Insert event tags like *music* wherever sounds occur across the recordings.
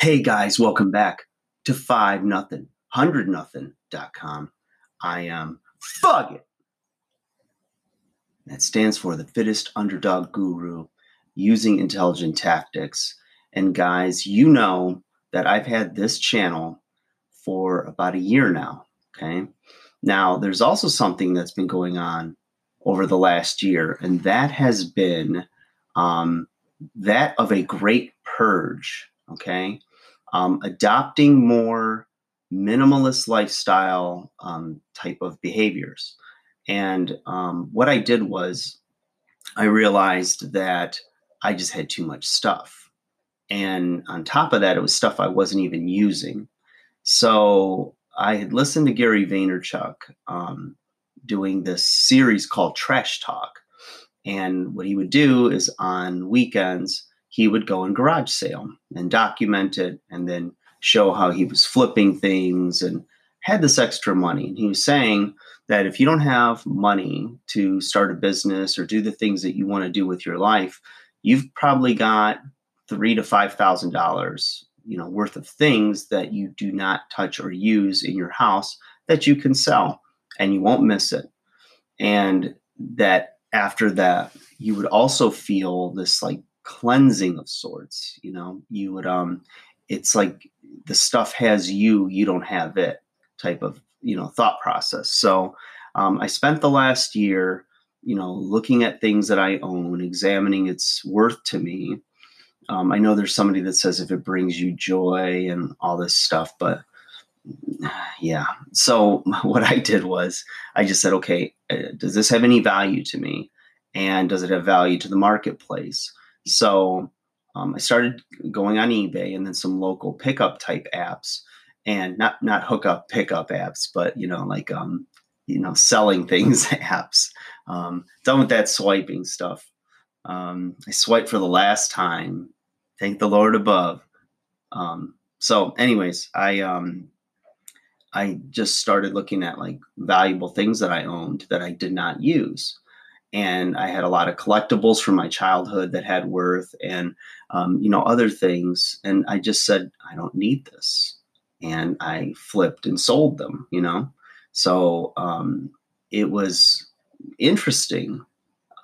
Hey guys, welcome back to five nothing, hundred nothing.com. I am Fuck It. That stands for the fittest underdog guru using intelligent tactics. And guys, you know that I've had this channel for about a year now. Okay. Now, there's also something that's been going on over the last year, and that has been um, that of a great purge. Okay um, adopting more minimalist lifestyle um, type of behaviors. And um, what I did was I realized that I just had too much stuff. And on top of that, it was stuff I wasn't even using. So I had listened to Gary Vaynerchuk um, doing this series called Trash Talk. And what he would do is on weekends, he would go and garage sale and document it and then show how he was flipping things and had this extra money. And he was saying that if you don't have money to start a business or do the things that you want to do with your life, you've probably got three to five thousand dollars, you know, worth of things that you do not touch or use in your house that you can sell and you won't miss it. And that after that, you would also feel this like cleansing of sorts you know? You would um it's like the stuff has you you don't have it type of you know thought process. So um, i spent the last year you know looking at things that i own examining its worth to me. Um, i know there's somebody that says if it brings you joy and all this stuff but *sighs* yeah. So *laughs* what i did was i just said okay uh, does this have any value to me? And does it have value to the marketplace so um, I started going on eBay and then some local pickup type apps, and not not hookup pickup apps, but you know like um, you know selling things *laughs* apps. Um, done with that swiping stuff. Um, I swiped for the last time. Thank the Lord above. Um, so, anyways, I um, I just started looking at like valuable things that I owned that I did not use and I had a lot of collectibles from my childhood that had worth, and um, you know other things. And I just said, I don't need this, and I flipped and sold them. You know, so um, it was interesting.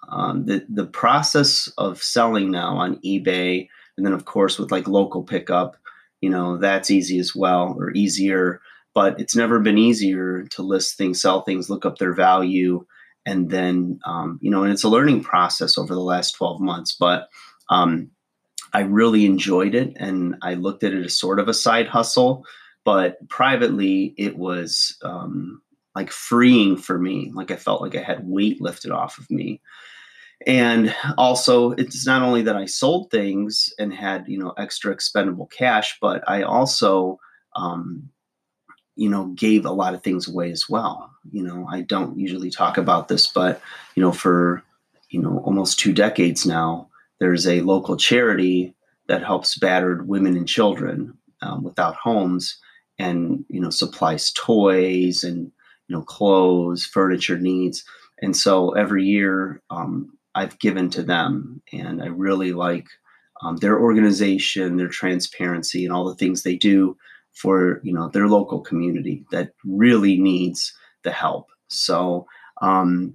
Um, the the process of selling now on eBay, and then of course with like local pickup, you know that's easy as well or easier. But it's never been easier to list things, sell things, look up their value and then um, you know and it's a learning process over the last 12 months but um, i really enjoyed it and i looked at it as sort of a side hustle but privately it was um, like freeing for me like i felt like i had weight lifted off of me. And also it's not only that i sold things and had you know extra expendable cash but i also um, you know, gave a lot of things away as well. You know, I don't usually talk about this, but, you know, for, you know, almost two decades now, there's a local charity that helps battered women and children um, without homes and, you know, supplies toys and, you know, clothes, furniture needs. And so every year um, I've given to them and I really like um, their organization, their transparency, and all the things they do for you know their local community that really needs the help. So um,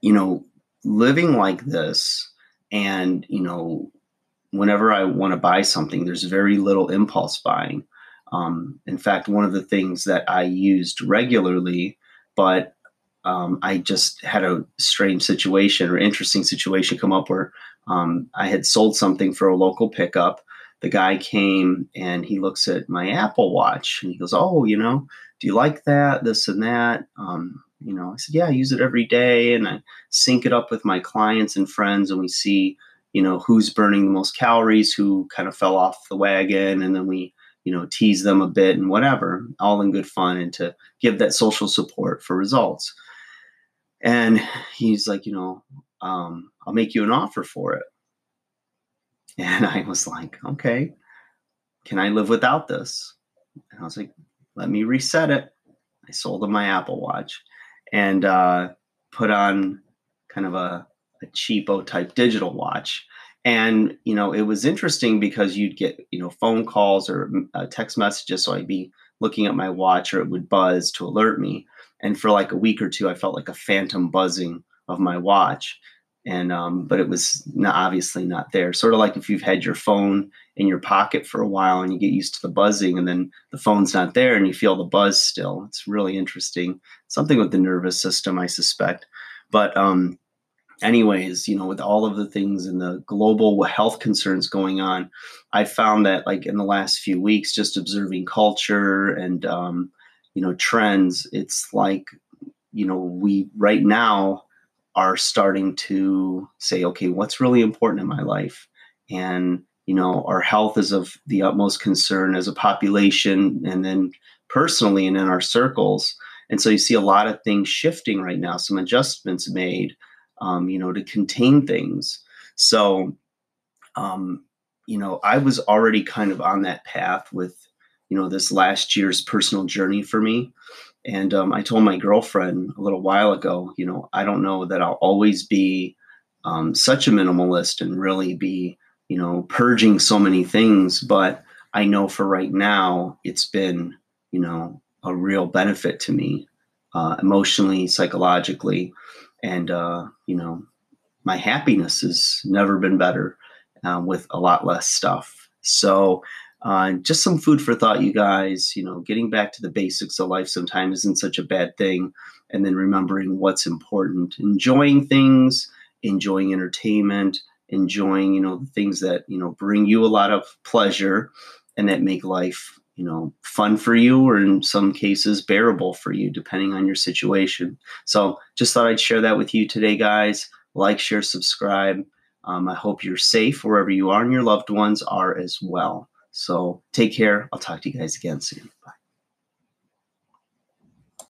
you know, living like this, and you know, whenever I want to buy something, there's very little impulse buying. Um, in fact, one of the things that I used regularly, but um, I just had a strange situation or interesting situation come up where um, I had sold something for a local pickup the guy came and he looks at my Apple Watch and he goes, "Oh, you know, do you like that? This and that." Um, you know, I said, "Yeah, I use it every day, and I sync it up with my clients and friends, and we see, you know, who's burning the most calories, who kind of fell off the wagon, and then we." you know, tease them a bit and whatever, all in good fun, and to give that social support for results. And he's like, you know, um, I'll make you an offer for it. And *laughs* I was like, okay, can I live without this? And I was like, let me reset it. I sold him my Apple Watch and uh, put on kind of a, a cheapo type digital watch. And you know, it was interesting because you'd get you know phone calls or uh, text messages, so I'd be looking at my watch or it would buzz to alert me. And for like a week or two, I felt like a phantom buzzing of my watch and um, but it was not, obviously not there. Sort of like if you've had your phone in your pocket for a while and you get used to the buzzing, and then the phone's not there and you feel the buzz still. It's really interesting. Something with the nervous system, I suspect. But um, anyways, you know, with all of the things and the global health concerns going on, I found that like in the last few weeks, just observing culture and um, you know trends, it's like you know we right now are starting to say, okay, what's really important in my life? And, you know, our health is of the utmost concern as a population and then personally and in our circles. And so you see a lot of things shifting right now, some adjustments made, um, you know, to contain things. So, um, you know, I was already kind of on that path with, you know, this last year's personal journey for me. And um, I told my girlfriend a little while ago, you know, I don't know that I'll always be um, such a minimalist and really be, you know, purging so many things. But I know for right now, it's been, you know, a real benefit to me uh, emotionally, psychologically. And, uh, you know, my happiness has never been better uh, with a lot less stuff. So, uh, just some food for thought, you guys. You know, getting back to the basics of life sometimes isn't such a bad thing. And then remembering what's important, enjoying things, enjoying entertainment, enjoying, you know, the things that, you know, bring you a lot of pleasure and that make life, you know, fun for you or in some cases bearable for you, depending on your situation. So just thought I'd share that with you today, guys. Like, share, subscribe. Um, I hope you're safe wherever you are and your loved ones are as well. So take care. I'll talk to you guys again soon. Bye.